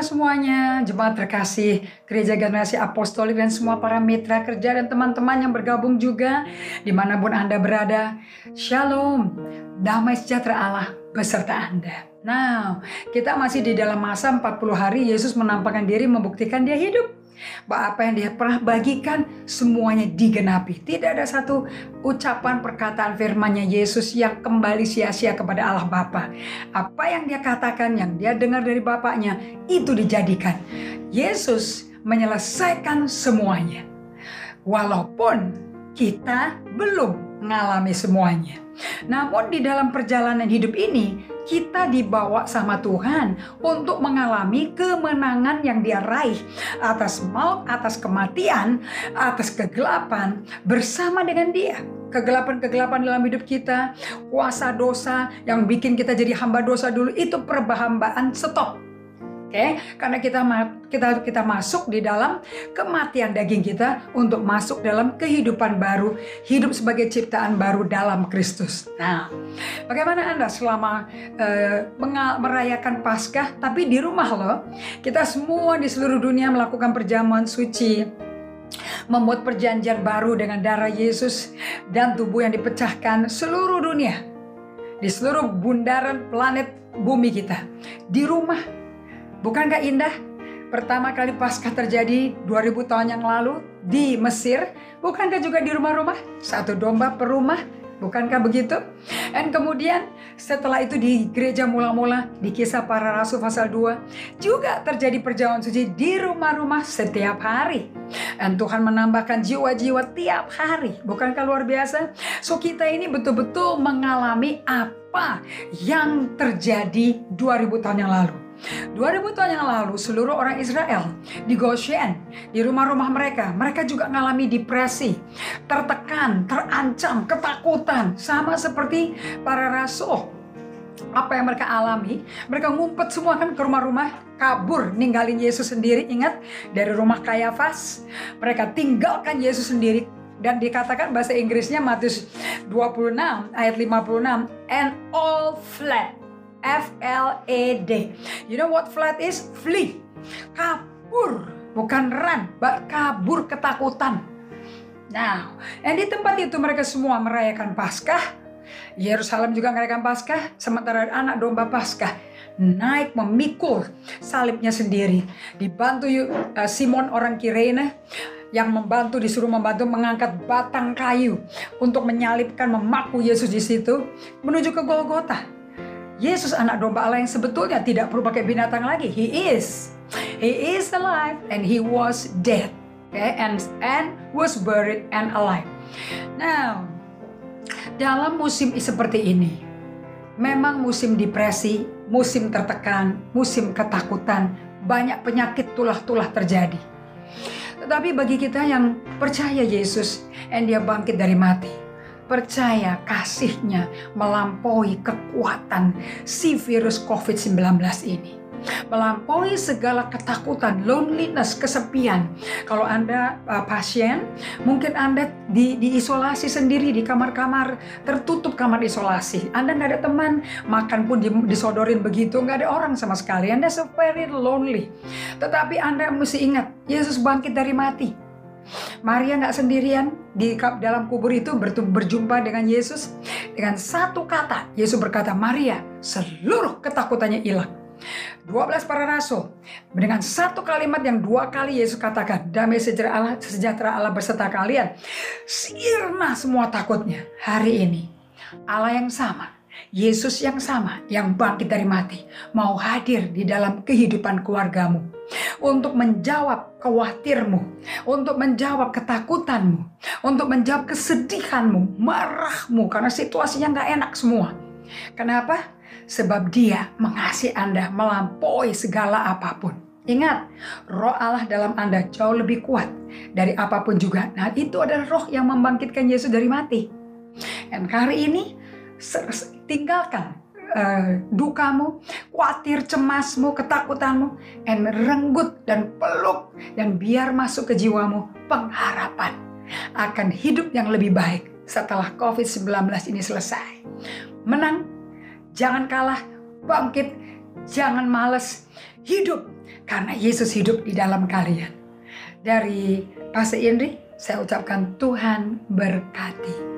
semuanya, jemaat terkasih, gereja generasi apostolik dan semua para mitra kerja dan teman-teman yang bergabung juga di mana pun Anda berada. Shalom, damai sejahtera Allah beserta Anda. Nah, kita masih di dalam masa 40 hari Yesus menampakkan diri membuktikan dia hidup apa yang dia pernah bagikan semuanya digenapi. Tidak ada satu ucapan perkataan firmannya Yesus yang kembali sia-sia kepada Allah Bapa. Apa yang dia katakan, yang dia dengar dari Bapaknya, itu dijadikan. Yesus menyelesaikan semuanya. Walaupun kita belum mengalami semuanya. Namun di dalam perjalanan hidup ini, kita dibawa sama Tuhan untuk mengalami kemenangan yang dia raih atas maut, atas kematian, atas kegelapan bersama dengan dia. Kegelapan-kegelapan dalam hidup kita, kuasa dosa yang bikin kita jadi hamba dosa dulu itu perbahambaan stop okay? karena kita kita kita masuk di dalam kematian daging kita untuk masuk dalam kehidupan baru, hidup sebagai ciptaan baru dalam Kristus. Nah, bagaimana Anda selama uh, merayakan Paskah tapi di rumah loh? Kita semua di seluruh dunia melakukan perjamuan suci membuat perjanjian baru dengan darah Yesus dan tubuh yang dipecahkan seluruh dunia di seluruh bundaran planet bumi kita di rumah Bukankah indah? Pertama kali pasca terjadi 2000 tahun yang lalu di Mesir, bukankah juga di rumah-rumah? Satu domba per rumah, bukankah begitu? Dan kemudian setelah itu di gereja mula-mula di kisah para rasul pasal 2 juga terjadi perjalanan suci di rumah-rumah setiap hari. Dan Tuhan menambahkan jiwa-jiwa tiap hari. Bukankah luar biasa? So kita ini betul-betul mengalami apa yang terjadi 2000 tahun yang lalu. 2000 tahun yang lalu seluruh orang Israel di Goshen, di rumah-rumah mereka, mereka juga mengalami depresi, tertekan, terancam, ketakutan, sama seperti para rasul. Apa yang mereka alami, mereka ngumpet semua kan ke rumah-rumah, kabur ninggalin Yesus sendiri. Ingat dari rumah Kayafas, mereka tinggalkan Yesus sendiri dan dikatakan bahasa Inggrisnya Matius 26 ayat 56 and all fled F L E D. You know what flight is? Flee. Kabur, bukan run, but kabur ketakutan. Now, dan di tempat itu mereka semua merayakan Paskah. Yerusalem juga merayakan Paskah, sementara anak domba Paskah naik memikul salibnya sendiri. Dibantu uh, Simon orang Kirene yang membantu disuruh membantu mengangkat batang kayu untuk menyalibkan memaku Yesus di situ menuju ke Golgota. Yesus anak domba Allah yang sebetulnya tidak perlu pakai binatang lagi. He is. He is alive and he was dead. Okay? And and was buried and alive. Now, dalam musim seperti ini, memang musim depresi, musim tertekan, musim ketakutan, banyak penyakit tulah-tulah terjadi. Tetapi bagi kita yang percaya Yesus, and dia bangkit dari mati, Percaya kasihnya melampaui kekuatan si virus COVID-19 ini melampaui segala ketakutan, loneliness, kesepian. Kalau Anda uh, pasien, mungkin Anda di, diisolasi sendiri di kamar-kamar tertutup kamar isolasi. Anda nggak ada teman, makan pun disodorin begitu, nggak ada orang sama sekali. Anda so very lonely. Tetapi Anda mesti ingat, Yesus bangkit dari mati. Maria nggak sendirian di dalam kubur itu berjumpa dengan Yesus dengan satu kata. Yesus berkata, Maria, seluruh ketakutannya hilang. 12 para rasul dengan satu kalimat yang dua kali Yesus katakan damai sejahtera Allah, sejahtera Allah beserta kalian sirna semua takutnya hari ini Allah yang sama Yesus yang sama yang bangkit dari mati mau hadir di dalam kehidupan keluargamu untuk menjawab khawatirmu, untuk menjawab ketakutanmu, untuk menjawab kesedihanmu, marahmu karena situasinya nggak enak semua. Kenapa? Sebab dia mengasihi Anda melampaui segala apa pun. Ingat, roh Allah dalam Anda jauh lebih kuat dari apa pun juga. Nah itu adalah roh yang membangkitkan Yesus dari mati. Dan hari ini tinggalkan uh, dukamu, khawatir, cemasmu, ketakutanmu, dan renggut dan peluk dan biar masuk ke jiwamu pengharapan akan hidup yang lebih baik setelah COVID-19 ini selesai. Menang, jangan kalah, bangkit, jangan males, hidup karena Yesus hidup di dalam kalian. Dari Pastor Indri, saya ucapkan Tuhan berkati.